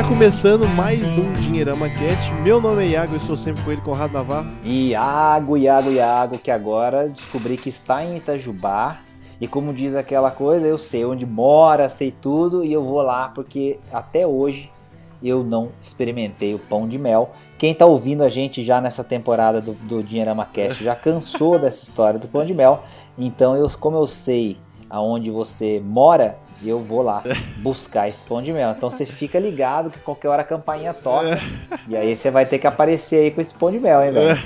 E está começando mais um Dinheirama Cast. Meu nome é Iago, eu estou sempre com ele, Conrado Navarro. Iago, Iago, Iago, que agora descobri que está em Itajubá. E como diz aquela coisa, eu sei onde mora, sei tudo e eu vou lá porque até hoje eu não experimentei o pão de mel. Quem está ouvindo a gente já nessa temporada do, do Dinheirama Cast já cansou dessa história do pão de mel. Então, eu, como eu sei aonde você mora, eu vou lá buscar esse pão de mel. Então você fica ligado que qualquer hora a campainha toca. e aí você vai ter que aparecer aí com esse pão de mel, hein, velho?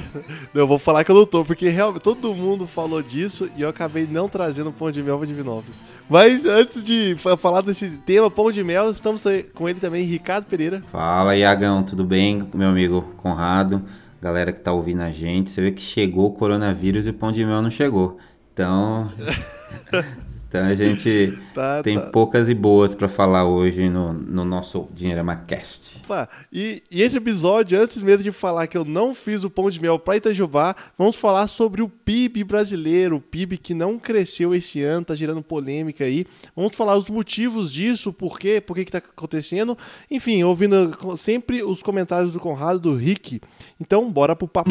Eu vou falar que eu não tô, porque realmente todo mundo falou disso e eu acabei não trazendo pão de mel para Divinópolis. Mas antes de falar desse tema pão de mel, estamos com ele também, Ricardo Pereira. Fala, Iagão, tudo bem? Meu amigo Conrado, galera que tá ouvindo a gente. Você vê que chegou o coronavírus e o pão de mel não chegou. Então, Então a gente tá, tem tá. poucas e boas para falar hoje no, no nosso Dinheirama Cast. Opa, e, e esse episódio, antes mesmo de falar que eu não fiz o pão de mel para Itajubá, vamos falar sobre o PIB brasileiro, o PIB que não cresceu esse ano, tá gerando polêmica aí. Vamos falar os motivos disso, por quê, por que que tá acontecendo. Enfim, ouvindo sempre os comentários do Conrado, do Rick. Então, bora pro papo.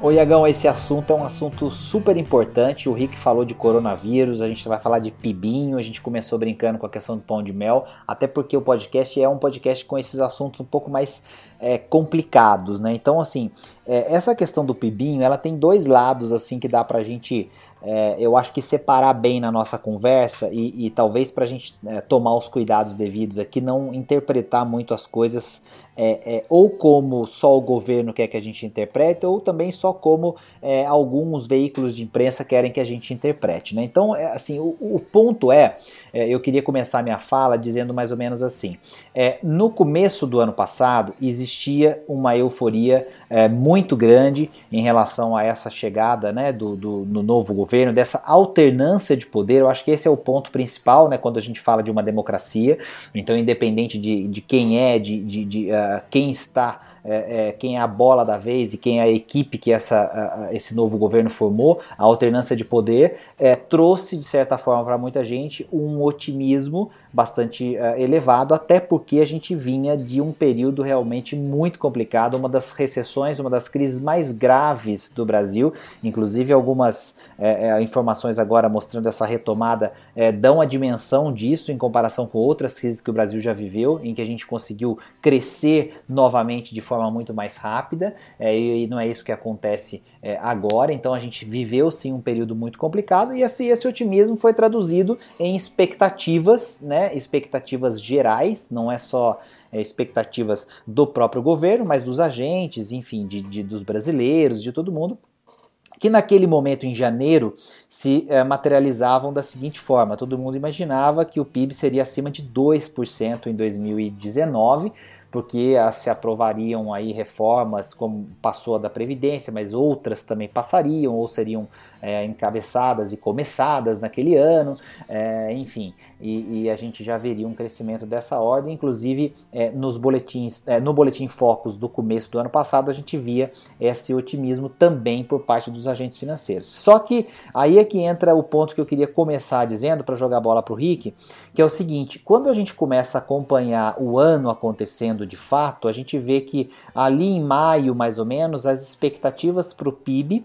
Ô Iagão, esse assunto é um assunto super importante. O Rick falou de coronavírus, a gente vai falar de pibinho, a gente começou brincando com a questão do pão de mel, até porque o podcast é um podcast com esses assuntos um pouco mais é, complicados, né? Então, assim, é, essa questão do pibinho, ela tem dois lados, assim, que dá pra gente, é, eu acho que separar bem na nossa conversa e, e talvez pra gente é, tomar os cuidados devidos aqui, não interpretar muito as coisas é, é, ou como só o governo quer que a gente interprete, ou também só como alguns veículos de imprensa querem que a gente interprete. Né? Então, assim, o, o ponto é, eu queria começar minha fala dizendo mais ou menos assim: no começo do ano passado existia uma euforia muito grande em relação a essa chegada né, do, do, do novo governo, dessa alternância de poder. Eu acho que esse é o ponto principal né, quando a gente fala de uma democracia. Então, independente de, de quem é, de, de, de uh, quem está é, é, quem é a bola da vez e quem é a equipe que essa, a, esse novo governo formou, a alternância de poder, é, trouxe de certa forma para muita gente um otimismo bastante uh, elevado, até porque a gente vinha de um período realmente muito complicado, uma das recessões, uma das crises mais graves do Brasil, inclusive algumas é, é, informações agora mostrando essa retomada é, dão a dimensão disso em comparação com outras crises que o Brasil já viveu, em que a gente conseguiu crescer novamente de forma muito mais rápida, é, e, não é isso que acontece é, agora, então a gente viveu sim um período muito complicado e esse, esse otimismo foi traduzido em expectativas, né, expectativas gerais, não é só é, expectativas do próprio governo, mas dos agentes, enfim, de, de, dos brasileiros, de todo mundo, que naquele momento, em janeiro, se é, materializavam da seguinte forma: todo mundo imaginava que o PIB seria acima de 2% em 2019, porque se aprovariam aí reformas como passou a da Previdência, mas outras também passariam ou seriam é, encabeçadas e começadas naquele ano, é, enfim, e, e, a gente já veria um crescimento dessa ordem, inclusive é, nos boletins, é, no boletim Focus do começo do ano passado a gente via esse otimismo também por parte dos agentes financeiros. Só que aí é que entra o ponto que eu queria começar dizendo para jogar bola para o Rick, que é o seguinte: quando a gente começa a acompanhar o ano acontecendo de fato, a gente vê que ali em maio mais ou menos as expectativas para o PIB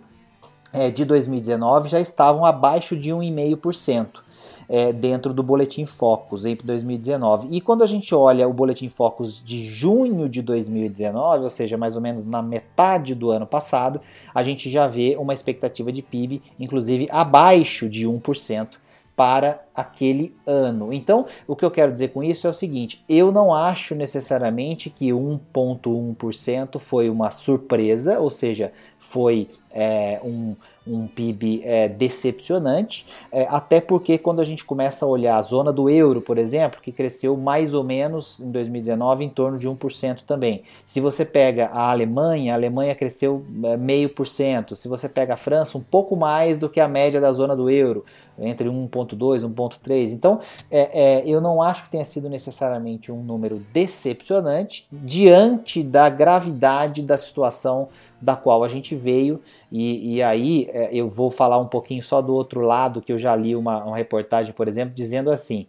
é, de 2019 já estavam abaixo de 1,5%. É, dentro do Boletim Focus em 2019. E quando a gente olha o Boletim Focus de junho de 2019, ou seja, mais ou menos na metade do ano passado, a gente já vê uma expectativa de PIB, inclusive abaixo de 1% para aquele ano. Então, o que eu quero dizer com isso é o seguinte: eu não acho necessariamente que 1,1% foi uma surpresa, ou seja, foi é, um, um PIB é, decepcionante, é, até porque quando a gente começa a olhar a zona do euro, por exemplo, que cresceu mais ou menos em 2019 em torno de 1% também. Se você pega a Alemanha, a Alemanha cresceu é, meio por cento. Se você pega a França, um pouco mais do que a média da zona do euro. Entre 1.2 e 1.3. Então, é, é, eu não acho que tenha sido necessariamente um número decepcionante diante da gravidade da situação da qual a gente veio. E, e aí é, eu vou falar um pouquinho só do outro lado, que eu já li uma, uma reportagem, por exemplo, dizendo assim: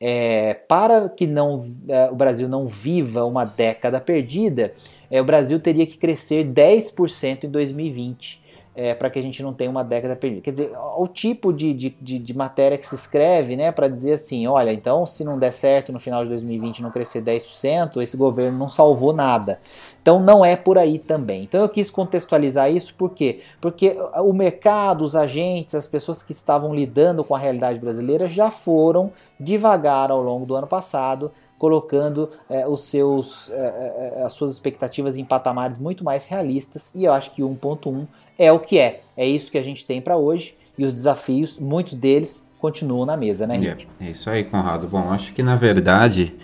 é, para que não, é, o Brasil não viva uma década perdida, é, o Brasil teria que crescer 10% em 2020 é, para que a gente não tenha uma década perdida. Quer dizer, o tipo de, de, de, de matéria que se escreve, né, para dizer assim, olha, então se não der certo no final de 2020 não crescer 10%, esse governo não salvou nada. Então não é por aí também. Então eu quis contextualizar isso por quê? Porque o mercado, os agentes, as pessoas que estavam lidando com a realidade brasileira já foram devagar ao longo do ano passado colocando é, os seus, é, as suas expectativas em patamares muito mais realistas e eu acho que 1.1 é o que é. É isso que a gente tem para hoje e os desafios, muitos deles continuam na mesa, né? É, é isso aí, Conrado. Bom, acho que na verdade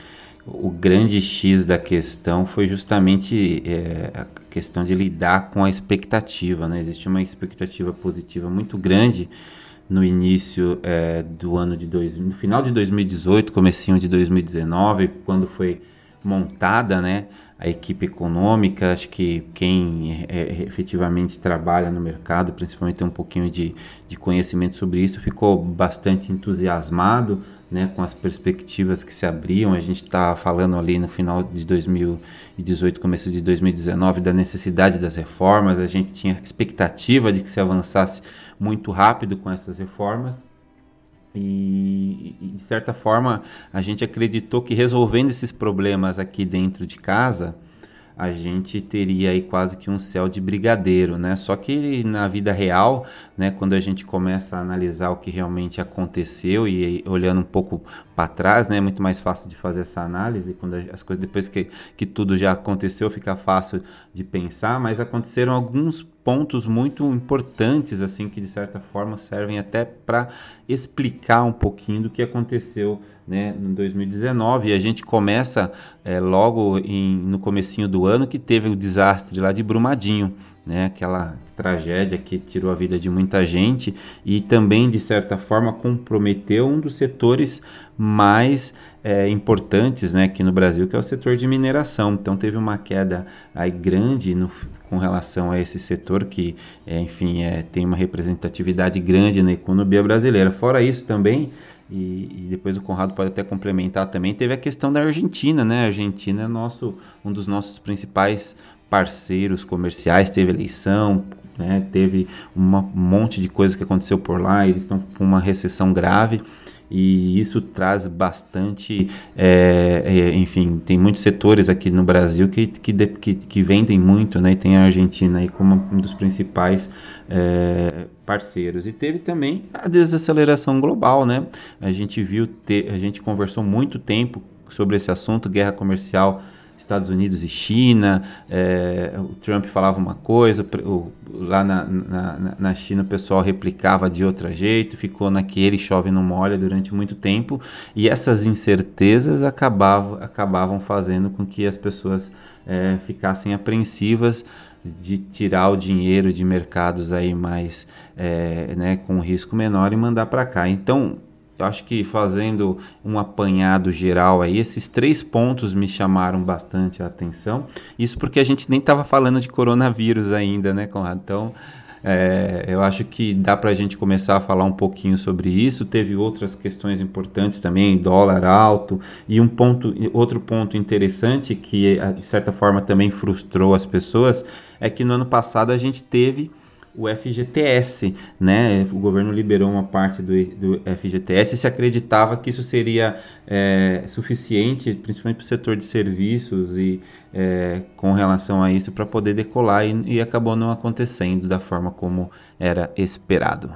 o grande X da questão foi justamente é, a questão de lidar com a expectativa, né? Existe uma expectativa positiva muito grande no início é, do ano de dois, no final de 2018, comecinho de 2019, quando foi montada, né, a equipe econômica, acho que quem é, é, efetivamente trabalha no mercado, principalmente tem um pouquinho de, de conhecimento sobre isso, ficou bastante entusiasmado né, com as perspectivas que se abriam. A gente está falando ali no final de 2018, começo de 2019, da necessidade das reformas. A gente tinha expectativa de que se avançasse muito rápido com essas reformas. E, de certa forma a gente acreditou que resolvendo esses problemas aqui dentro de casa a gente teria aí quase que um céu de brigadeiro, né? Só que na vida real, né, quando a gente começa a analisar o que realmente aconteceu e olhando um pouco para trás, né, é muito mais fácil de fazer essa análise quando as coisas depois que, que tudo já aconteceu fica fácil de pensar, mas aconteceram alguns pontos muito importantes assim que de certa forma servem até para explicar um pouquinho do que aconteceu né, em 2019 e a gente começa é, logo em, no comecinho do ano que teve o desastre lá de Brumadinho né, aquela tragédia que tirou a vida de muita gente e também de certa forma comprometeu um dos setores mais é, importantes né, aqui no Brasil, que é o setor de mineração. Então teve uma queda aí grande no, com relação a esse setor que, é, enfim, é, tem uma representatividade grande na economia brasileira. Fora isso também e, depois o Conrado pode até complementar também, teve a questão da Argentina, né? A Argentina é nosso, um dos nossos principais parceiros comerciais, teve eleição, né? teve um monte de coisa que aconteceu por lá, eles estão com uma recessão grave e isso traz bastante, é, é, enfim, tem muitos setores aqui no Brasil que, que, que, que, vendem muito, né? E tem a Argentina aí como um dos principais é, parceiros. E teve também a desaceleração global, né? A gente viu, ter, a gente conversou muito tempo sobre esse assunto, guerra comercial Estados Unidos e China, é, o Trump falava uma coisa, o, lá na, na, na, China o pessoal replicava de outro jeito, ficou naquele chove não molha durante muito tempo, e essas incertezas acabavam, acabavam fazendo com que as pessoas é, ficassem apreensivas de tirar o dinheiro de mercados aí mais é, né, com risco menor e mandar para cá. Então eu acho que fazendo um apanhado geral aí, esses três pontos me chamaram bastante a atenção. Isso porque a gente nem estava falando de coronavírus ainda, né, Conrado? Então, é, eu acho que dá para a gente começar a falar um pouquinho sobre isso. Teve outras questões importantes também, dólar alto e um ponto, outro ponto interessante que de certa forma também frustrou as pessoas é que no ano passado a gente teve o FGTS, né? O governo liberou uma parte do, do FGTS e se acreditava que isso seria é, suficiente, principalmente para o setor de serviços e é, com relação a isso para poder decolar e, e acabou não acontecendo da forma como era esperado.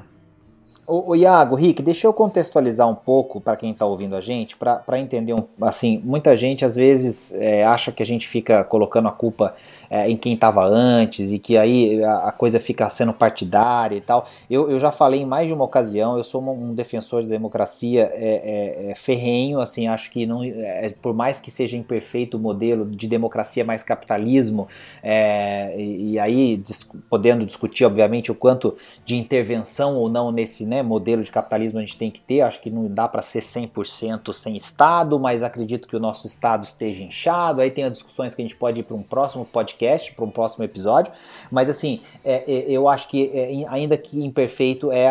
O, o Iago, Rick, deixa eu contextualizar um pouco para quem está ouvindo a gente, para entender um, assim, muita gente às vezes é, acha que a gente fica colocando a culpa é, em quem estava antes e que aí a, a, coisa fica sendo partidária e tal. Eu, eu já falei em mais de uma ocasião, eu sou um, um defensor da democracia é, é, é ferrenho, assim, acho que não, é, por mais que seja imperfeito o modelo de democracia mais capitalismo, e, e, aí dis, podendo discutir, obviamente, o quanto de intervenção ou não nesse, né, né, modelo de capitalismo a gente tem que ter. Acho que não dá para ser 100% sem Estado, mas acredito que o nosso Estado esteja inchado. Aí tem as discussões que a gente pode ir para um próximo podcast, para um próximo episódio. Mas assim, é, é, eu acho que, é, ainda que imperfeito, é,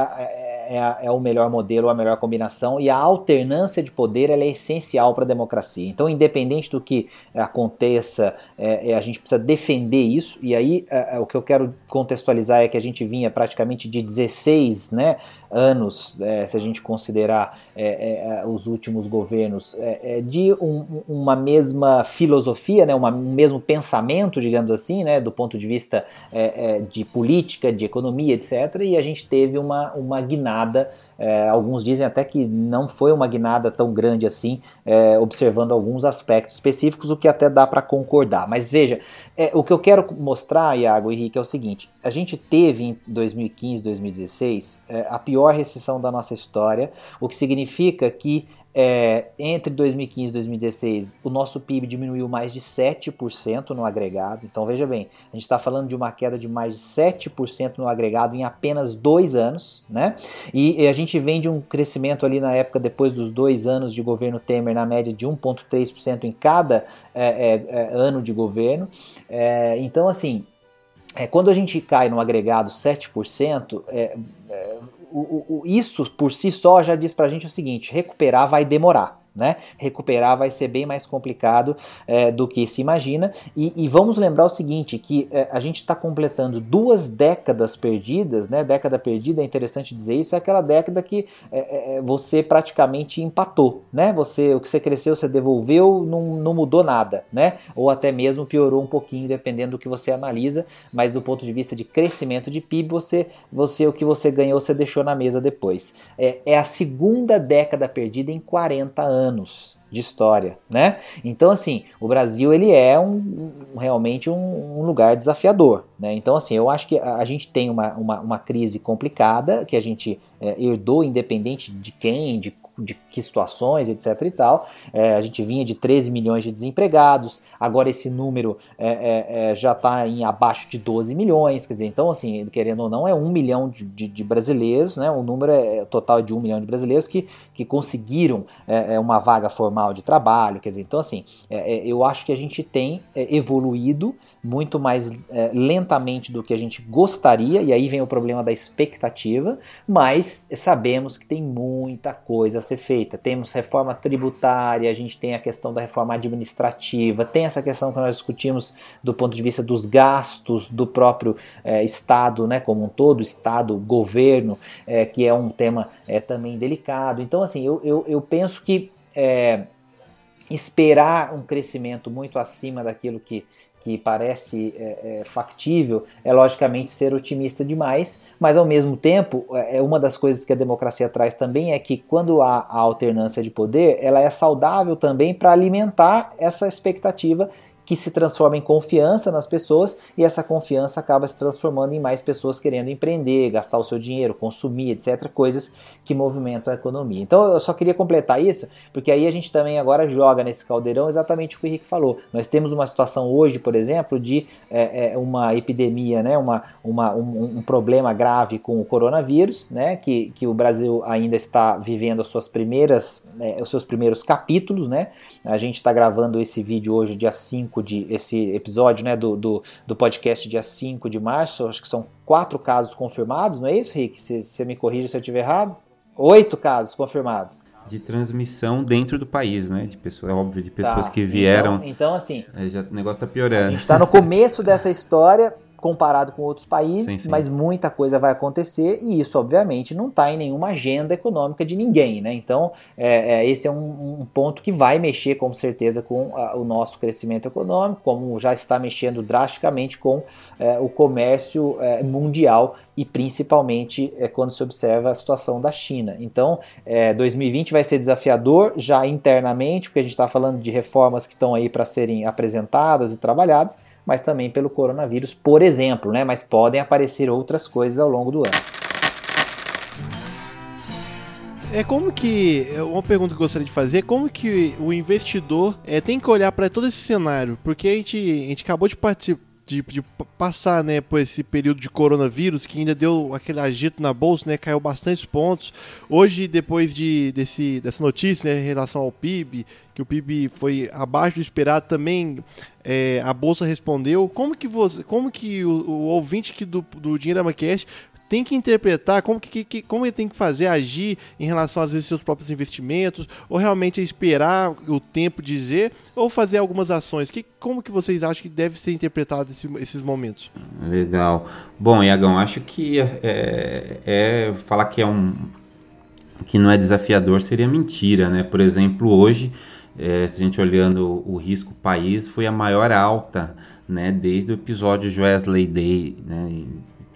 é, é, o melhor modelo, a melhor combinação. E a alternância de poder é essencial para a democracia. Então, independente do que aconteça, é, é, a gente precisa defender isso. E aí, o que eu quero contextualizar é que a gente vinha praticamente de 16 né, anos, é, se a gente considerar é, é, é os últimos governos, é, de um, uma mesma filosofia, né, uma, um mesmo pensamento, digamos assim, né, do ponto de vista de política, de economia, etc. E a gente teve uma, uma guinada, alguns dizem até que não foi uma guinada tão grande assim, observando alguns aspectos específicos, o que até dá para concordar. Mas veja, o que eu quero mostrar, Iago e Henrique, é o seguinte: a gente teve em 2015, 2016 a pior pior recessão da nossa história, o que significa que é, entre 2015 e 2016 o nosso PIB diminuiu mais de 7% no agregado. Então veja bem, a gente está falando de uma queda de mais de 7% no agregado em apenas dois anos, né? E, e, a gente vem de um crescimento ali na época, depois dos dois anos de governo Temer, na média de 1,3% em cada é, é, é, ano de governo. É, então, assim, é, quando a gente cai no agregado 7%, é, é, o, o, isso por si só já diz pra gente o seguinte: recuperar vai demorar né? Recuperar vai ser bem mais complicado é, do que se imagina. E, e, vamos lembrar o seguinte: que é, a gente está completando duas décadas perdidas, né? Década perdida, é interessante dizer isso, é aquela década que é, é, é, você praticamente empatou, né? Você, o que você cresceu, você devolveu, não, não mudou nada, né? Ou até mesmo piorou um pouquinho, dependendo do que você analisa, mas do ponto de vista de crescimento de PIB, você, você o que você ganhou, você deixou na mesa depois. É, é a segunda década perdida em 40 anos anos de história, né? Então, assim, o Brasil ele é um, realmente um, um, lugar desafiador, né? Então, assim, eu acho que a, a gente tem uma, uma, uma, crise complicada que a gente é, herdou, independente de quem, de de que situações, etc e tal. É, a gente vinha de 13 milhões de desempregados, agora esse número é, é, é já está em abaixo de 12 milhões, quer dizer, então assim, querendo ou não, é um milhão de, de, de brasileiros, né? O número é total de um milhão de brasileiros que, que conseguiram é, é, uma vaga formal de trabalho, quer dizer, então assim, eu acho que a gente tem evoluído muito mais lentamente do que a gente gostaria, e aí vem o problema da expectativa, mas sabemos que tem muita coisa ser feita. Temos reforma tributária, a gente tem a questão da reforma administrativa, tem essa questão que nós discutimos do ponto de vista dos gastos do próprio é, Estado, né, como um todo, Estado, governo, é, que é um tema é, também delicado. Então, assim, eu, eu, eu penso que esperar um crescimento muito acima daquilo que que parece é, é, factível é logicamente ser otimista demais, mas ao mesmo tempo é, é uma das coisas que a democracia traz também é que quando há a alternância de poder, ela é saudável também para alimentar essa expectativa que se transforma em confiança nas pessoas e essa confiança acaba se transformando em mais pessoas querendo empreender, gastar o seu dinheiro, consumir, etc. Coisas que movimentam a economia. Então eu só queria completar isso, porque aí a gente também agora joga nesse caldeirão exatamente o que o Henrique falou. Nós temos uma situação hoje, por exemplo, de é, é, uma epidemia, né, uma, uma, um, um, problema grave com o coronavírus, né, que, que o Brasil ainda está vivendo as suas primeiras, é, os seus primeiros capítulos. Né? A gente está gravando esse vídeo hoje, dia 5 de. esse episódio né, do, do, do podcast, dia 5 de março. Acho que são quatro casos confirmados, não é isso, Rick? Você me corrija se eu estiver errado? Oito casos confirmados. De transmissão dentro do país, né? De pessoas, é óbvio, de pessoas tá, que vieram. Então, então assim. Já, o negócio tá piorando. A gente está no começo dessa história comparado com outros países, sim, sim. mas muita coisa vai acontecer e isso, obviamente, não está em nenhuma agenda econômica de ninguém, né? Então, é, é, esse é um, um, ponto que vai mexer, com certeza, com a, o nosso crescimento econômico, como já está mexendo drasticamente com é, o comércio é, mundial e principalmente é, quando se observa a situação da China. Então, 2020 é, vai ser desafiador já internamente, porque a gente está falando de reformas que estão aí para serem apresentadas e trabalhadas, mas também pelo coronavírus, por exemplo, né? Mas podem aparecer outras coisas ao longo do ano. É como que. É uma pergunta que eu gostaria de fazer: como que o investidor é, tem que olhar para todo esse cenário? Porque a gente, a gente acabou de participar de, de, passar né, por esse período de coronavírus, que ainda deu aquele agito na bolsa, né, caiu bastantes pontos. Hoje, depois de, desse, dessa notícia né, em relação ao PIB, que o PIB foi abaixo do esperado também, é, a bolsa respondeu. Como que você, como que o, o ouvinte que do, do Dinheiro Amacast tem que interpretar como, que, que, como ele tem que fazer, agir em relação às vezes seus próprios investimentos, ou realmente esperar o tempo dizer, ou fazer algumas ações. Que, como que vocês acham que deve ser interpretado esse, esses momentos? Legal. Bom, Iagão, acho que é, é, é, falar que é um que não é desafiador seria mentira, né? Por exemplo, hoje, é, se a gente olhando o risco país, foi a maior alta, né? Desde o episódio Wesley Day, né?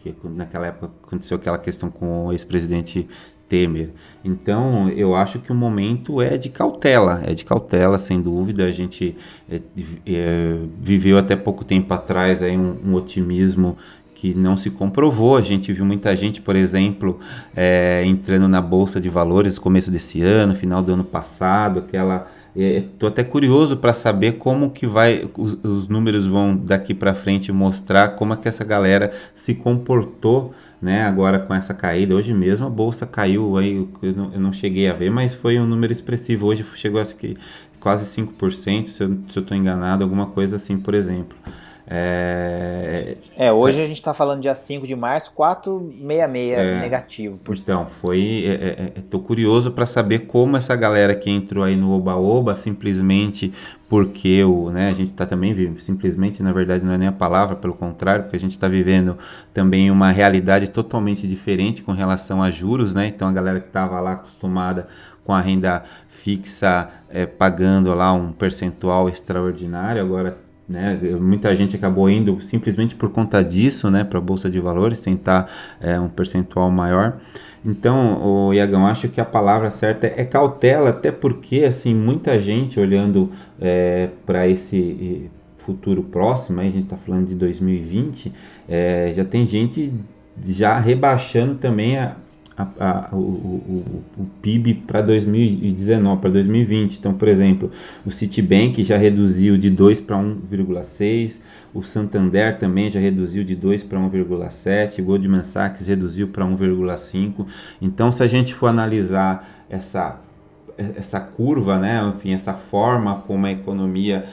Que naquela época aconteceu aquela questão com o ex-presidente Temer. Então, eu acho que o momento é de cautela, é de cautela, sem dúvida. A gente é, é, viveu até pouco tempo atrás aí um, um, otimismo que não se comprovou. A gente viu muita gente, por exemplo, é, entrando na bolsa de valores no começo desse ano, final do ano passado, aquela Estou é, até curioso para saber como que vai os, os números vão daqui para frente mostrar como é que essa galera se comportou, né? Agora com essa caída, hoje mesmo a bolsa caiu aí, eu não, eu não cheguei a ver, mas foi um número expressivo. Hoje chegou a quase 5%, se eu estou enganado, alguma coisa assim, por exemplo. É, é hoje é, a gente está falando dia 5 de março, 466 é, negativo. Então, foi. Estou é, é, é curioso para saber como essa galera que entrou aí no Oba-Oba, simplesmente porque o, né, a gente está também vivendo, simplesmente na verdade não é nem a palavra, pelo contrário, porque a gente está vivendo também uma realidade totalmente diferente com relação a juros, né? Então a galera que estava lá acostumada com a renda fixa é, pagando lá um percentual extraordinário, agora né? Muita gente acabou indo simplesmente por conta disso né, para a Bolsa de Valores, tentar é, um percentual maior. Então, o Iagão, acho que a palavra certa é cautela, até porque assim, muita gente olhando é, para esse futuro próximo, aí a gente está falando de 2020, é, já tem gente já rebaixando também a, a, a, o, o, o, PIB para 2019, para 2020. Então, por exemplo, o Citibank já reduziu de 2 para 1,6, o Santander também já reduziu de 2 para 1,7, o Goldman Sachs reduziu para 1,5. Então, se a gente for analisar essa essa curva, né, enfim, essa forma como a economia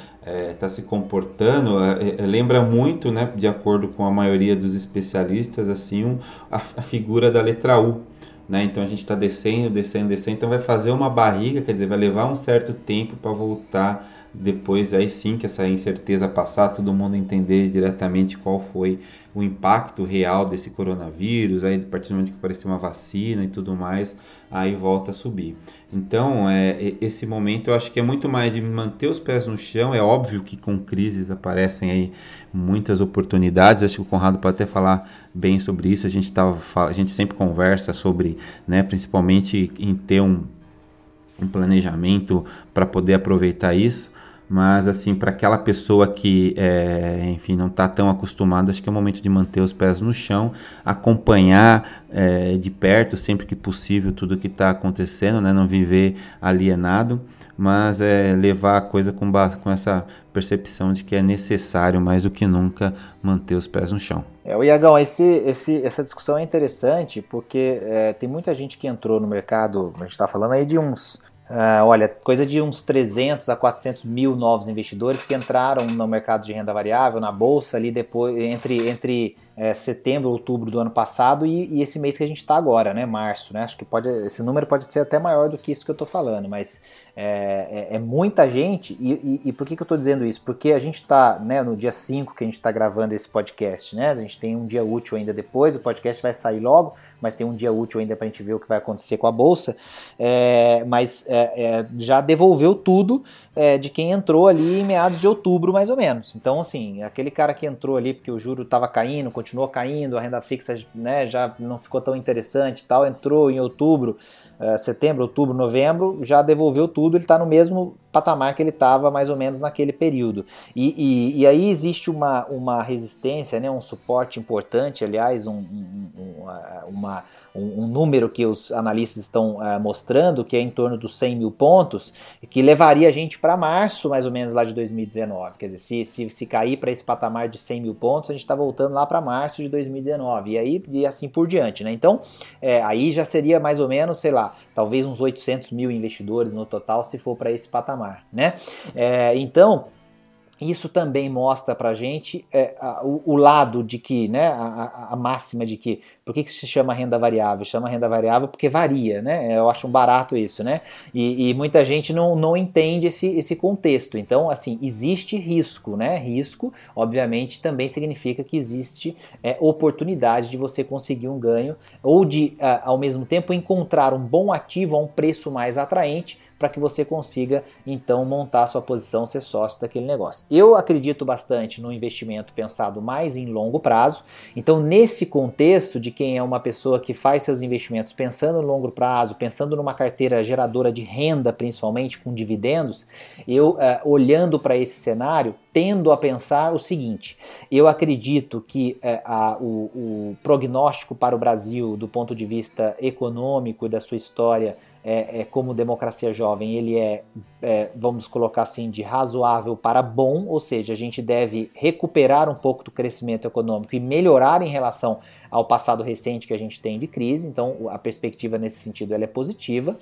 está é, se comportando é, é, lembra muito, né, de acordo com a maioria dos especialistas, assim, um, a, a, figura da letra U. Né? Então a gente está descendo, descendo, descendo, então vai fazer uma barriga, quer dizer, vai levar um certo tempo para voltar depois aí sim que essa incerteza passar, todo mundo entender diretamente qual foi o impacto real desse coronavírus, aí a partir do momento que aparecer uma vacina e tudo mais, aí volta a subir. Então, é, esse momento eu acho que é muito mais de manter os pés no chão, é óbvio que com crises aparecem aí muitas oportunidades, acho que o Conrado pode até falar bem sobre isso, a gente, tava, a gente sempre conversa sobre, né, principalmente em ter um, um planejamento para poder aproveitar isso, mas assim para aquela pessoa que é, enfim não está tão acostumada acho que é o momento de manter os pés no chão acompanhar é, de perto sempre que possível tudo que está acontecendo né não viver alienado mas é levar a coisa com, com essa percepção de que é necessário mais do que nunca manter os pés no chão. É, o Iagão, esse, esse, essa discussão é interessante porque é, tem muita gente que entrou no mercado, a gente está falando aí de uns Uh, olha, coisa de uns 300 a 400 mil novos investidores que entraram no mercado de renda variável, na bolsa ali depois entre, entre é, setembro, outubro do ano passado e, e esse mês que a gente está agora, né, março, né? Acho que pode, esse número pode ser até maior do que isso que eu estou falando, mas é, é, é, muita gente. E, e, e, por que, que eu estou dizendo isso? Porque a gente está né, no dia 5 que a gente está gravando esse podcast, né? A gente tem um dia útil ainda depois, o podcast vai sair logo, mas tem um dia útil ainda para a gente ver o que vai acontecer com a bolsa. É, mas é, é, já devolveu tudo é, de quem entrou ali em meados de outubro, mais ou menos. Então, assim, aquele cara que entrou ali porque o juro estava caindo, continuou caindo, a renda fixa né, já não ficou tão interessante e tal, entrou em outubro uh, setembro, outubro, novembro, já devolveu tudo, ele está no mesmo patamar que ele estava mais ou menos naquele período. E, e, e, aí existe uma, uma resistência, né, um suporte importante, aliás, um, um, uma, um, um número que os analistas estão uh, mostrando, que é em torno dos 100 mil pontos, que levaria a gente para março, mais ou menos, lá de 2019. Quer dizer, se, se, se cair para esse patamar de 100 mil pontos, a gente está voltando lá para março de 2019. E aí, e assim por diante, né? Então, é, aí já seria mais ou menos, sei lá, talvez uns 800 mil investidores no total, se for para esse patamar, né? É, então, isso também mostra para a gente é, a, o, o, lado de que, né, a, a, máxima de que, por que, que se chama renda variável? Chama renda variável porque varia, né? Eu acho um barato isso, né? E, e, muita gente não, não entende esse, esse contexto. Então, assim, existe risco, né? Risco, obviamente, também significa que existe é, oportunidade de você conseguir um ganho ou de, ao mesmo tempo, encontrar um bom ativo a um preço mais atraente para que você consiga então montar sua posição, ser sócio daquele negócio. Eu acredito bastante no investimento pensado mais em longo prazo. Então, nesse contexto de quem é uma pessoa que faz seus investimentos pensando no longo prazo, pensando numa carteira geradora de renda, principalmente com dividendos, eu uh, olhando para esse cenário, tendo a pensar o seguinte: eu acredito que uh, a, o, o prognóstico para o Brasil, do ponto de vista econômico e da sua história, é, é, como democracia jovem, ele é, é, vamos colocar assim, de razoável para bom, ou seja, a gente deve recuperar um pouco do crescimento econômico e melhorar em relação ao passado recente que a gente tem de crise, então a perspectiva nesse sentido ela é positiva,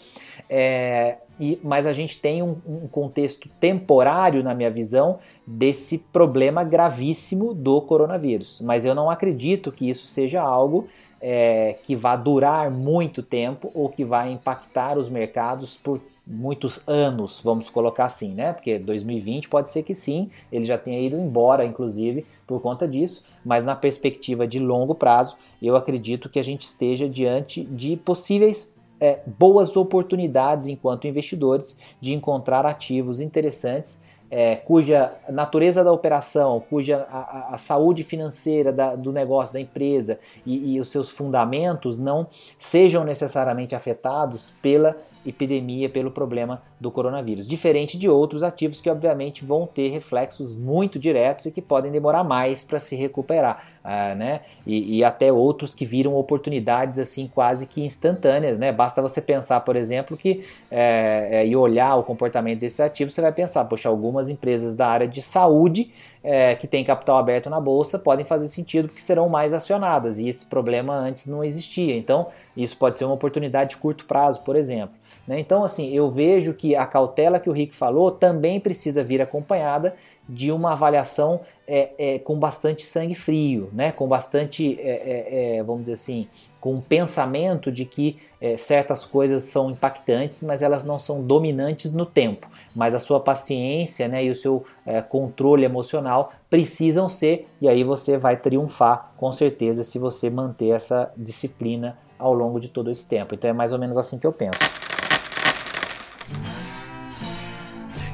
é, e, mas a gente tem um, um contexto temporário, na minha visão, desse problema gravíssimo do coronavírus, mas eu não acredito que isso seja algo é, que vai durar muito tempo ou que vai impactar os mercados por muitos anos, vamos colocar assim, né? Porque 2020 pode ser que sim, ele já tenha ido embora, inclusive, por conta disso, mas na perspectiva de longo prazo, eu acredito que a gente esteja diante de possíveis é, boas oportunidades enquanto investidores de encontrar ativos interessantes é, cuja natureza da operação, cuja a, a saúde financeira da, do negócio, da empresa e, e os seus fundamentos não sejam necessariamente afetados pela epidemia, pelo problema do coronavírus. Diferente de outros ativos que, obviamente, vão ter reflexos muito diretos e que podem demorar mais para se recuperar. Uh, né? E, e, até outros que viram oportunidades assim quase que instantâneas. Né? Basta você pensar, por exemplo, que é, é, e olhar o comportamento desses ativos, você vai pensar, poxa, algumas empresas da área de saúde é, que têm capital aberto na bolsa podem fazer sentido porque serão mais acionadas e esse problema antes não existia. Então, isso pode ser uma oportunidade de curto prazo, por exemplo. Né? Então, assim, eu vejo que a cautela que o Rick falou também precisa vir acompanhada de uma avaliação é, é, com bastante sangue frio, né? com bastante, é, é, é vamos dizer assim, com um pensamento de que é, certas coisas são impactantes, mas elas não são dominantes no tempo. Mas a sua paciência né, e o seu controle emocional precisam ser, e aí você vai triunfar com certeza se você manter essa disciplina ao longo de todo esse tempo. Então é mais ou menos assim que eu penso.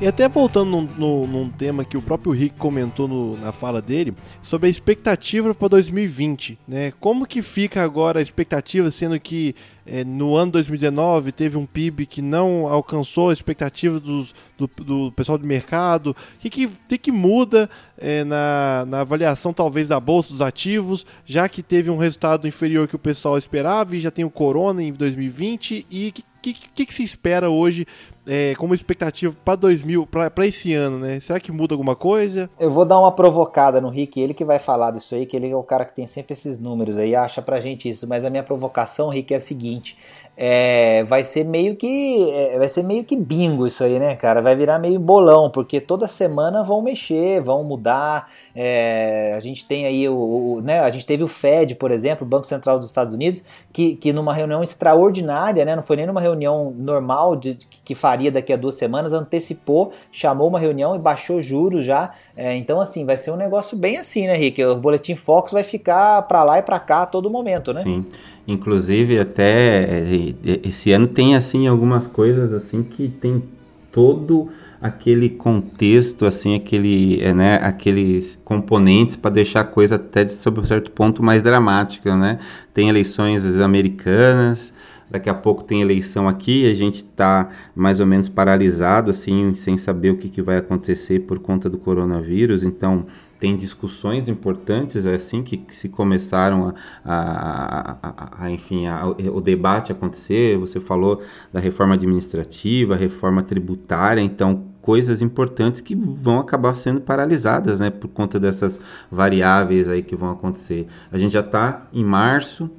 E até voltando num, num, num, tema que o próprio Rick comentou no, na fala dele, sobre a expectativa para 2020, né? Como que fica agora a expectativa, sendo que é, no ano 2019 teve um PIB que não alcançou a expectativa dos, do, do pessoal do mercado? O que, que, que, que muda é, na, na avaliação talvez da bolsa dos ativos, já que teve um resultado inferior que o pessoal esperava e já tem o corona em 2020 e o que, que, que, que se espera hoje é, como expectativa para 2000, para esse ano, né? Será que muda alguma coisa? Eu vou dar uma provocada no Rick, ele que vai falar disso aí, que ele é o cara que tem sempre esses números aí, acha pra gente isso, mas a minha provocação, Rick, é a seguinte: é, vai ser meio que é, vai ser meio que bingo isso aí, né, cara? Vai virar meio bolão, porque toda semana vão mexer, vão mudar. É, a gente tem aí o, o, né, a gente teve o Fed, por exemplo, o Banco Central dos Estados Unidos, que, que numa reunião extraordinária, né, não foi nem numa reunião normal de, que faria daqui a duas semanas, antecipou, chamou uma reunião e baixou juros já. É, então, assim, vai ser um negócio bem assim, né, Rick? O Boletim Fox vai ficar para lá e para cá a todo momento, né? Sim. Inclusive, até é, é, esse ano tem assim algumas coisas assim que tem todo aquele contexto, assim, aquele, é, né, aqueles componentes para deixar a coisa até de, sob um certo ponto mais dramática, né? Tem eleições americanas, daqui a pouco tem eleição aqui, a gente está mais ou menos paralisado, assim, sem saber o que, que vai acontecer por conta do coronavírus. Então, tem discussões importantes é assim que, que se começaram a, a, a, a enfim o debate acontecer. Você falou da reforma administrativa reforma tributária então coisas importantes que vão acabar sendo paralisadas né por conta dessas variáveis aí que vão acontecer. A gente já está em março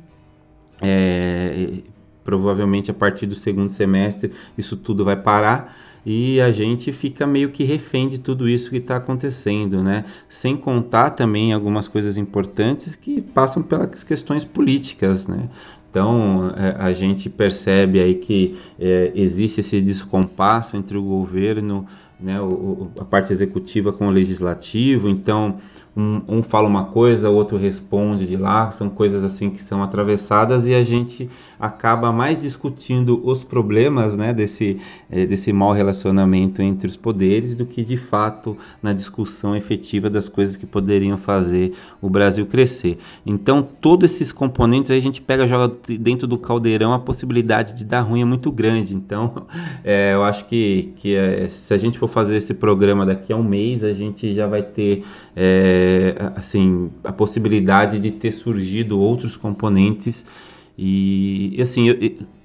é, provavelmente a partir do segundo semestre isso tudo vai parar e a gente fica meio que refém de tudo isso que está acontecendo, né? Sem contar também algumas coisas importantes que passam pelas questões políticas, né? Então é, a gente percebe aí que é, existe esse descompasso entre o governo, né, o, a parte executiva com o legislativo. Então um, um, fala uma coisa, o outro responde de lá, são coisas assim que são atravessadas e a gente acaba mais discutindo os problemas né, desse, é, desse mau relacionamento entre os poderes do que de fato na discussão efetiva das coisas que poderiam fazer o Brasil crescer. Então, todos esses componentes aí a gente pega joga dentro do caldeirão, a possibilidade de dar ruim é muito grande. Então, é, eu acho que, que é, se a gente for fazer esse programa daqui a um mês, a gente já vai ter. É, assim, a possibilidade de ter surgido outros componentes e, assim, eu,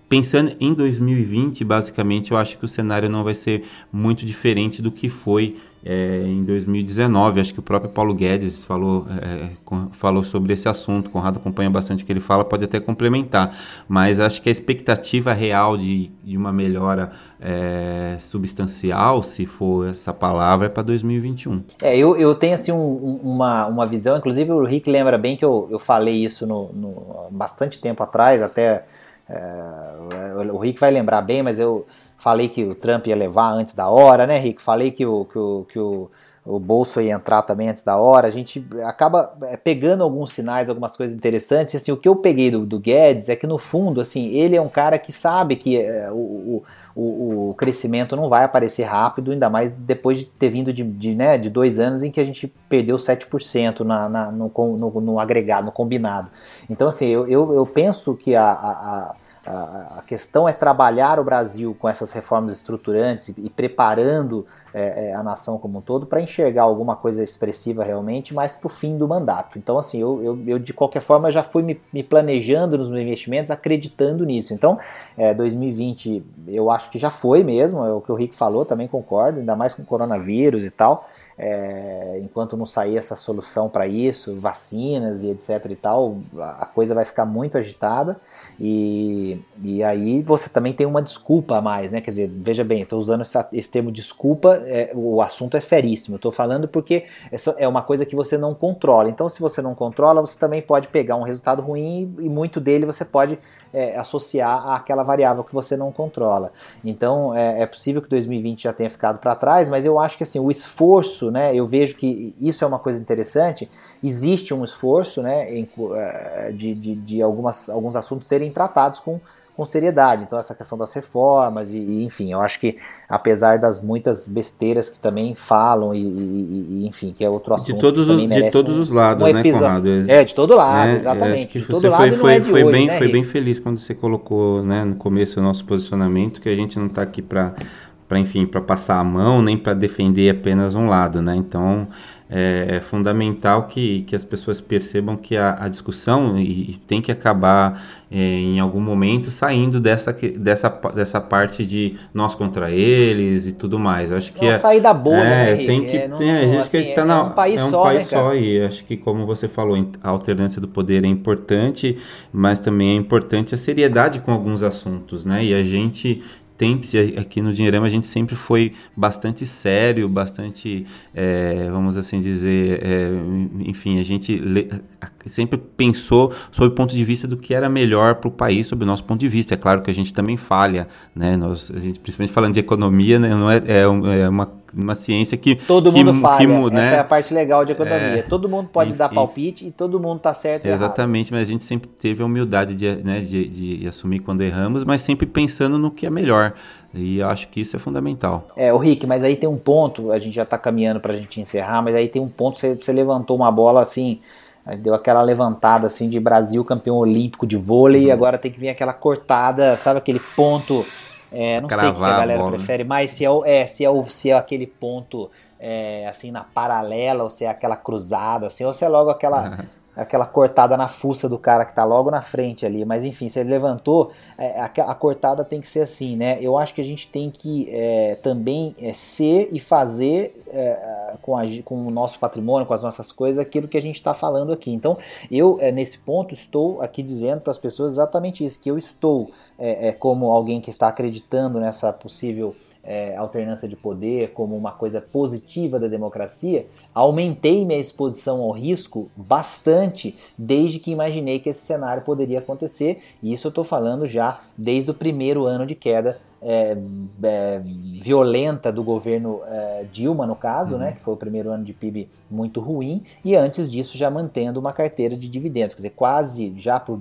pensando em 2020, basicamente, eu acho que o cenário não vai ser muito diferente do que foi é, em 2019. Acho que o próprio Paulo Guedes falou, é, falou sobre esse assunto. Conrado acompanha bastante o que ele fala, pode até complementar. Mas acho que a expectativa real de, de uma melhora é, substancial, se for essa palavra, é para 2021. É, eu, eu tenho assim um, uma, uma visão, inclusive o Rick lembra bem que eu, eu falei isso no, no bastante tempo atrás, até é, o Rick vai lembrar bem, mas eu falei que o Trump ia levar antes da hora, né, Rick? Falei que o, que o, que o, o bolso ia entrar também antes da hora. A gente acaba é, pegando alguns sinais, algumas coisas interessantes. E, assim, o que eu peguei do, do Guedes é que, no fundo, assim, ele é um cara que sabe que é, o, o, o, crescimento não vai aparecer rápido, ainda mais depois de ter vindo de, de, né, de dois anos em que a gente perdeu 7% na, na, no, no, no agregado, no combinado. Então, assim, eu, eu, eu penso que a, a, a, a, questão é trabalhar o Brasil com essas reformas estruturantes e preparando é, é, a nação como um todo para enxergar alguma coisa expressiva realmente, mas para o fim do mandato. Então, assim, eu, eu, eu, de qualquer forma já fui me, me, planejando nos meus investimentos, acreditando nisso. Então, é, 2020 eu acho que já foi mesmo, é o que o Rick falou, também concordo, ainda mais com o coronavírus e tal é, enquanto não sair essa solução para isso, vacinas e etc e tal, a coisa vai ficar muito agitada e, e aí você também tem uma desculpa a mais, né? Quer dizer, veja bem, estou usando essa, esse termo desculpa, é, o assunto é seríssimo. Estou falando porque essa é uma coisa que você não controla. Então, se você não controla, você também pode pegar um resultado ruim e muito dele você pode é, associar àquela variável que você não controla. Então é, é possível que 2020 já tenha ficado para trás, mas eu acho que assim o esforço, né? Eu vejo que isso é uma coisa interessante. Existe um esforço, né, em, é, de, de, de algumas, alguns assuntos serem tratados com com seriedade. Então, essa questão das reformas, e, e, enfim, eu acho que apesar das muitas besteiras que também falam, e, e enfim, que é outro assunto. De todos, os, de todos um, os lados, um né, Conrado? É, de todo lado, é, exatamente. de todo lado foi, foi, é foi hoje, bem, né, foi bem feliz quando você colocou né, no começo o nosso posicionamento, que a gente não está aqui para para enfim para passar a mão nem para defender apenas um lado né então é, é, fundamental que, que as pessoas percebam que a, a discussão e, tem que acabar é, em algum momento saindo dessa, dessa, dessa parte de nós contra eles e tudo mais. Acho que é, sair da bolha, é, né, tem que é, tem, a gente assim, que tá na, é um país, é um só, país né, só e acho que como você falou, a alternância do poder é importante, mas também é importante a seriedade com alguns assuntos, né? E a gente Temps, aqui no Dinheirama a gente sempre foi bastante sério, bastante, é, vamos assim dizer, é, enfim, a gente sempre pensou sob o ponto de vista do que era melhor para o país, sob o nosso ponto de vista. É claro que a gente também falha, né? Nós, a gente, principalmente falando de economia, né? não é, é, é uma uma ciência que todo mundo que, falha. Que, né? Essa é a parte legal de economia. É, todo mundo pode enfim, dar palpite e todo mundo tá certo. Exatamente, mas a gente sempre teve a humildade de, né, de, de, assumir quando erramos, mas sempre pensando no que é melhor. E eu acho que isso é fundamental. É, o Rick, mas aí tem um ponto, a gente já está caminhando para a gente encerrar, mas aí tem um ponto, você, você levantou uma bola assim deu aquela levantada assim de Brasil campeão olímpico de vôlei, uhum. e agora tem que vir aquela cortada, sabe aquele ponto. É, não Cravar sei o que a galera a prefere, mas se é, é, se, é o, se é aquele ponto é, assim na paralela, ou se é aquela cruzada, assim, ou se é logo aquela. aquela cortada na fuça do cara que tá logo na frente ali. Mas enfim, se ele levantou, é, a, cortada tem que ser assim, né? Eu acho que a gente tem que é, também é, ser e fazer é, com, a, com o nosso patrimônio, com as nossas coisas, aquilo que a gente está falando aqui. Então, eu, é, nesse ponto, estou aqui dizendo para as pessoas exatamente isso, que eu estou é, como alguém que está acreditando nessa possível é, alternância de poder como uma coisa positiva da democracia, aumentei minha exposição ao risco bastante desde que imaginei que esse cenário poderia acontecer. E isso eu estou falando já desde o primeiro ano de queda é, é, violenta do governo é, Dilma, no caso, né, uhum. né, que foi o primeiro ano de PIB muito ruim, e antes disso já mantendo uma carteira de dividendos, quer dizer, quase já por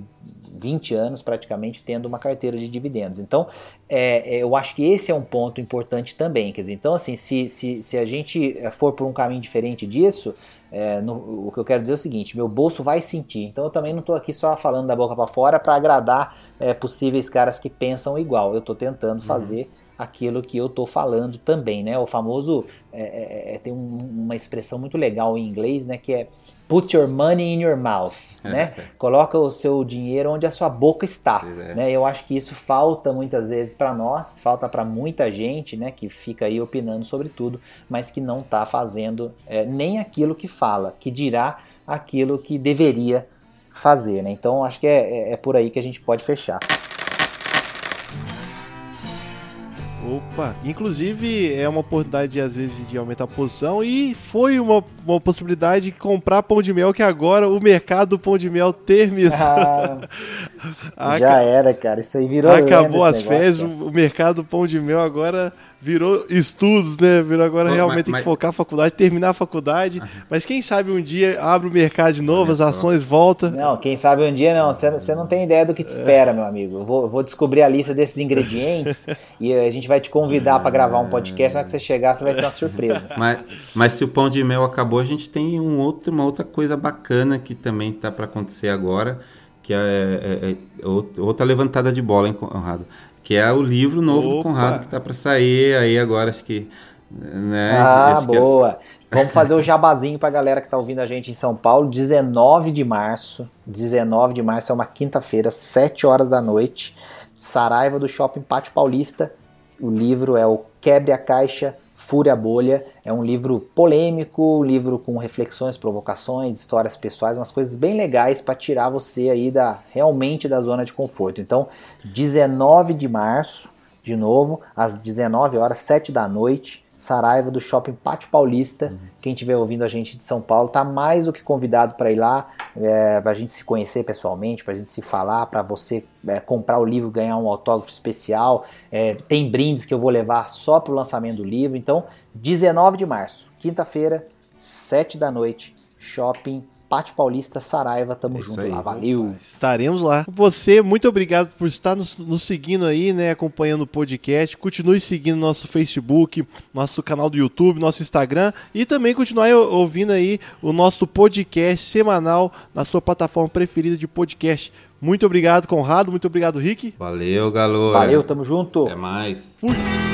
20 anos praticamente tendo uma carteira de dividendos. Então, é, é, eu acho que esse é um ponto importante também. Quer dizer, então, assim, se, se, se a gente for por um caminho diferente disso, é, no, o que eu quero dizer é o seguinte: meu bolso vai sentir. Então, eu também não estou aqui só falando da boca para fora para agradar é, possíveis caras que pensam igual. Eu estou tentando uhum. fazer aquilo que eu estou falando também, né? O famoso é, é, é tem um, uma expressão muito legal em inglês, né? Que é put your money in your mouth, é, né? Coloca o seu dinheiro onde a sua boca está, é. né? Eu acho que isso falta muitas vezes para nós, falta para muita gente, né? Que fica aí opinando sobre tudo, mas que não está fazendo é, nem aquilo que fala, que dirá aquilo que deveria fazer, né? Então acho que é, é, é por aí que a gente pode fechar. Opa, inclusive é uma oportunidade às vezes de aumentar a posição e foi uma, uma possibilidade de comprar pão de mel que agora o mercado do pão de mel terminou. Ah, já era, cara, isso aí virou Acabou as férias, o mercado do pão de mel agora virou estudos, né? Virou agora realmente mas, tem que focar a faculdade, terminar a faculdade. Mas quem sabe um dia abre o mercado de novo, as ações voltam. Não, quem sabe um dia não. Você não tem ideia do que te espera, meu amigo. Eu vou, vou descobrir a lista desses ingredientes e a gente vai te convidar para gravar um podcast. Na hora que você chegar, você vai ter uma surpresa. Mas, mas se o pão de mel acabou, a gente tem um outro, uma outra coisa bacana que também tá para acontecer agora que é, é, é, outra levantada de bola, hein, Conrado? que é o livro novo Opa. do Conrado que está para sair aí agora, acho que. Né, ah, acho boa! Que... Vamos fazer o jabazinho para a galera que está ouvindo a gente em São Paulo, 19 de março. 19 de março é uma quinta-feira, 7 horas da noite. Saraiva do Shopping Pátio Paulista. O livro é o Quebre a Caixa Fúria Bolha é um livro polêmico, um livro com reflexões, provocações, histórias pessoais, umas coisas bem legais para tirar você aí da realmente da zona de conforto. Então, 19 de março, de novo, às 19 horas, 7 da noite, Saraiva do Shopping Pátio Paulista. Uhum. Quem estiver ouvindo a gente de São Paulo tá mais do que convidado para ir lá, é, para a gente se conhecer pessoalmente, para a gente se falar, para você é, comprar o livro, ganhar um autógrafo especial. É, tem brindes que eu vou levar só para o lançamento do livro. Então, 19 de março, quinta-feira, 7 da noite, Shopping Pátio Paulista, Saraiva, tamo é junto aí. lá, valeu. Estaremos lá. Você, muito obrigado por estar nos, nos, seguindo aí, né, acompanhando o podcast. Continue seguindo nosso Facebook, nosso canal do YouTube, nosso Instagram e também continuar ouvindo aí o nosso podcast semanal na sua plataforma preferida de podcast. Muito obrigado, Conrado. Muito obrigado, Rick. Valeu, Galo. Valeu, tamo junto. Até mais. Fui.